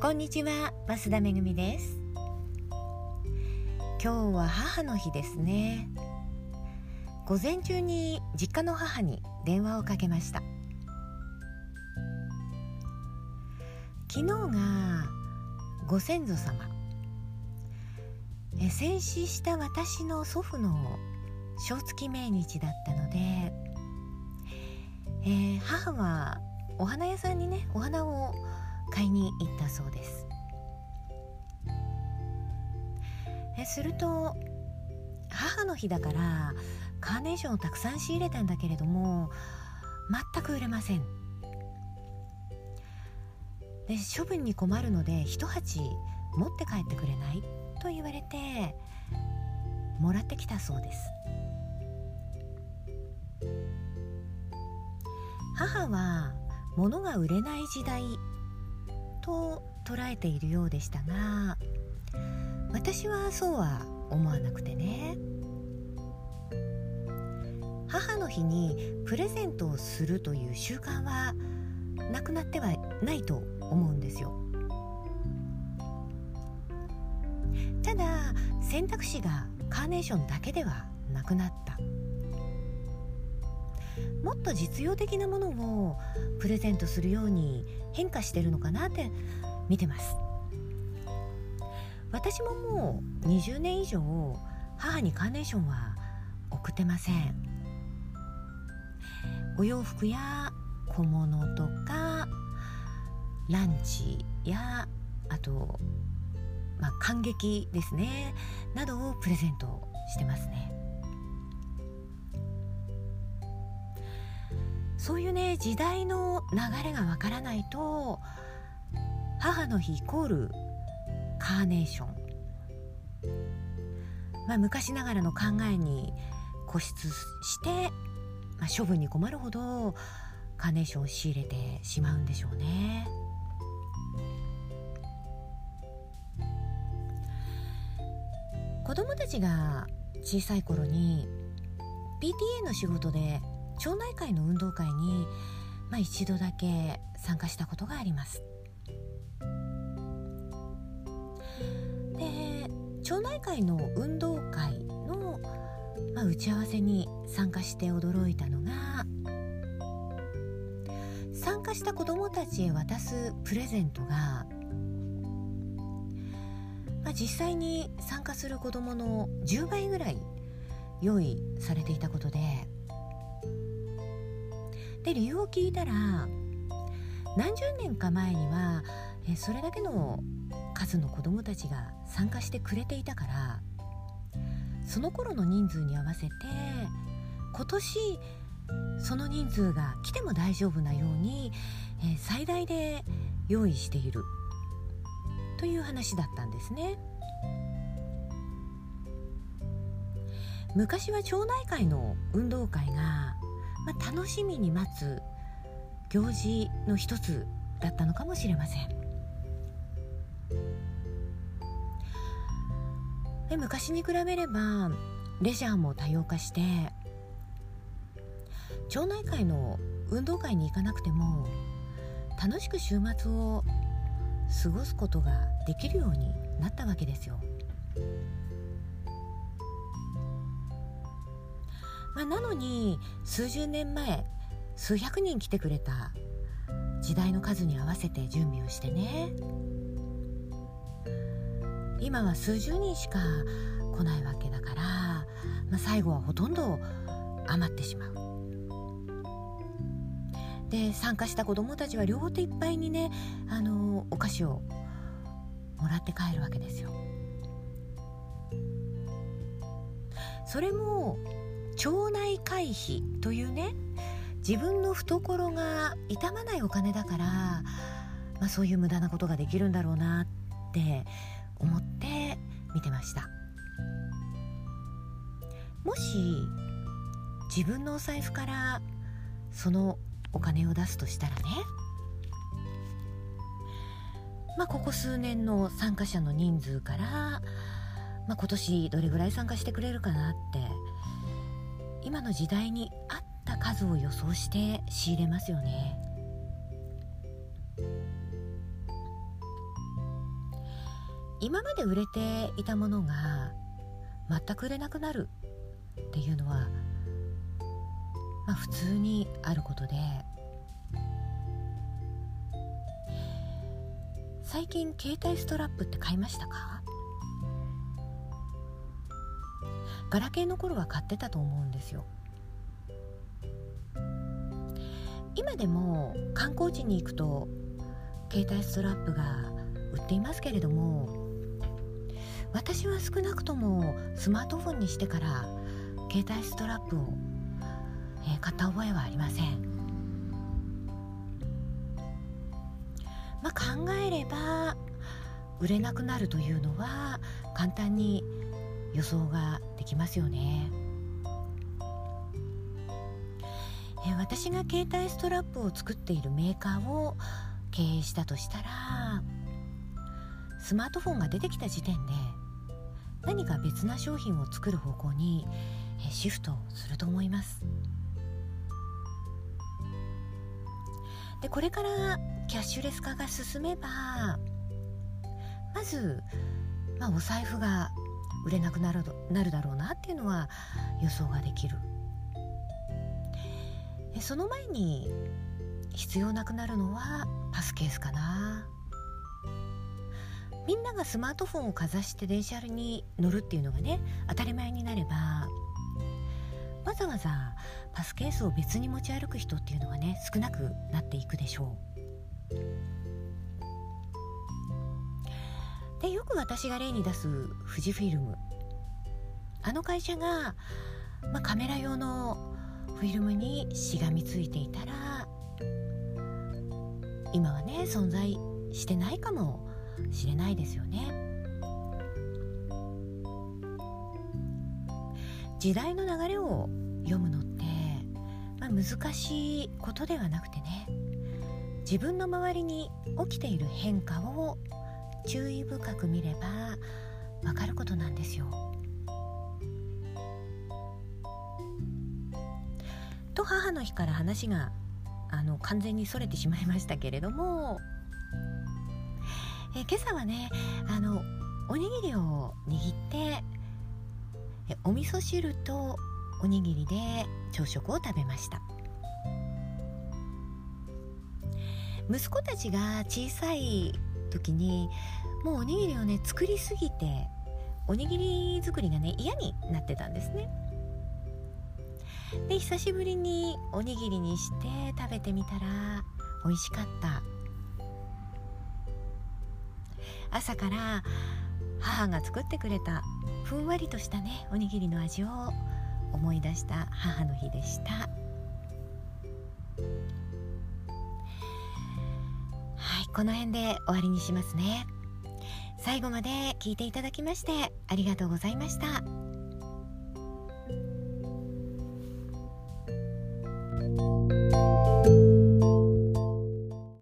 こんにちは増田めぐみです。今日は母の日ですね。午前中に実家の母に電話をかけました。昨日がご先祖様。え戦死した私の祖父の正月命日だったので、えー、母はお花屋さんにねお花を買いに行ったそうです。えすると母の日だからカーネーションをたくさん仕入れたんだけれども全く売れません。で処分に困るので一鉢持って帰ってくれない？と言われてもらってきたそうです。母は物が売れない時代と捉えているようでしたが私はそうは思わなくてね。母の日にプレゼントをするという習慣はなくなってはないと思うんですよ。ただ選択肢がカーネーションだけではなくなった。もっと実用的なものをプレゼントするように変化してるのかなって見てます。私ももう20年以上母にカーネーションは送ってません。お洋服や小物とかランチやあと、まあ、感激ですね。などをプレゼントしてますね。そういうね時代の流れがわからないと母の日イコールカーネーション、まあ、昔ながらの考えに固執して、まあ、処分に困るほどカーネーションを仕入れてしまうんでしょうね。子供たちが小さい頃に PTA の仕事で町内会の運動会に、まあ、一度だけ参加したことがあります。で町内会の運動会の、まあ、打ち合わせに参加して驚いたのが参加した子どもたちへ渡すプレゼントが、まあ、実際に参加する子どもの10倍ぐらい用意されていたことでで理由を聞いたら何十年か前にはえそれだけの数の子どもたちが参加してくれていたからその頃の人数に合わせて今年その人数が来ても大丈夫なように、え最大で用意しているという話だったんですね。昔は町内会の運動会がまあ、楽しみに待つ行事の一つだったのかもしれませんで昔に比べればレジャーも多様化して町内会の運動会に行かなくても楽しく週末を過ごすことができるようになったわけですよ。まあ、なのに数十年前数百人来てくれた時代の数に合わせて準備をしてね今は数十人しか来ないわけだから、まあ、最後はほとんど余ってしまう。で参加した子どもたちは両手いっぱいにねあのお菓子をもらって帰るわけですよ。それも腸内会費というね自分の懐が痛まないお金だから、まあ、そういう無駄なことができるんだろうなって思って見てました。もし自分のお財布からそのお金を出すとしたらねまあここ数年の参加者の人数から、まあ、今年どれぐらい参加してくれるかなって今の時代に合った数を予想して仕入れますよね。今まで売れていたものが全く売れなくなるっていうのはまあ普通にあることで。最近携帯ストラップって買いましたか？ガラケーの頃は買ってたと思うんですよ。今でも観光地に行くと携帯ストラップが売っていますけれども私は少なくともスマートフォンにしてから携帯ストラップを、えー、買った覚えはありません。まあ考えれば売れなくなるというのは簡単に予想ができますよね。え私が携帯ストラップを作っているメーカーを経営したとしたらスマートフォンが出てきた時点で何か別な商品を作る方向にシフトすると思いますでこれからキャッシュレス化が進めばまず、まあ、お財布が売れなくなるなるだろうなっていうのは予想ができる。でその前に必要なくなるのはパスケースかな。みんながスマートフォンをかざして電車に乗るっていうのがね当たり前になればわざわざパスケースを別に持ち歩く人っていうのがね少なくなっていくでしょう。く私が例に出す富士フィルム。あの会社が、まあ、カメラ用のフィルムにしがみついていたら今はね存在してないかもしれないですよね。時代の流れを読むのって、まあ、難しいことではなくてね自分の周りに起きている変化を注意深く見ればわかることなんですよ。と母の日から話があの完全にそれてしまいましたけれどもえ今朝はねあのおにぎりを握ってえお味噌汁とおにぎりで朝食を食べました息子たちが小さい時にもうおにぎりをね作りすぎておにぎり作りがね嫌になってたんですね。で久しぶりにおにぎりにして食べてみたら美味しかった。朝から母が作ってくれたふんわりとしたねおにぎりの味を思い出した母の日でした。この辺で終わりにしますね最後まで聞いていただきましてありがとうございました。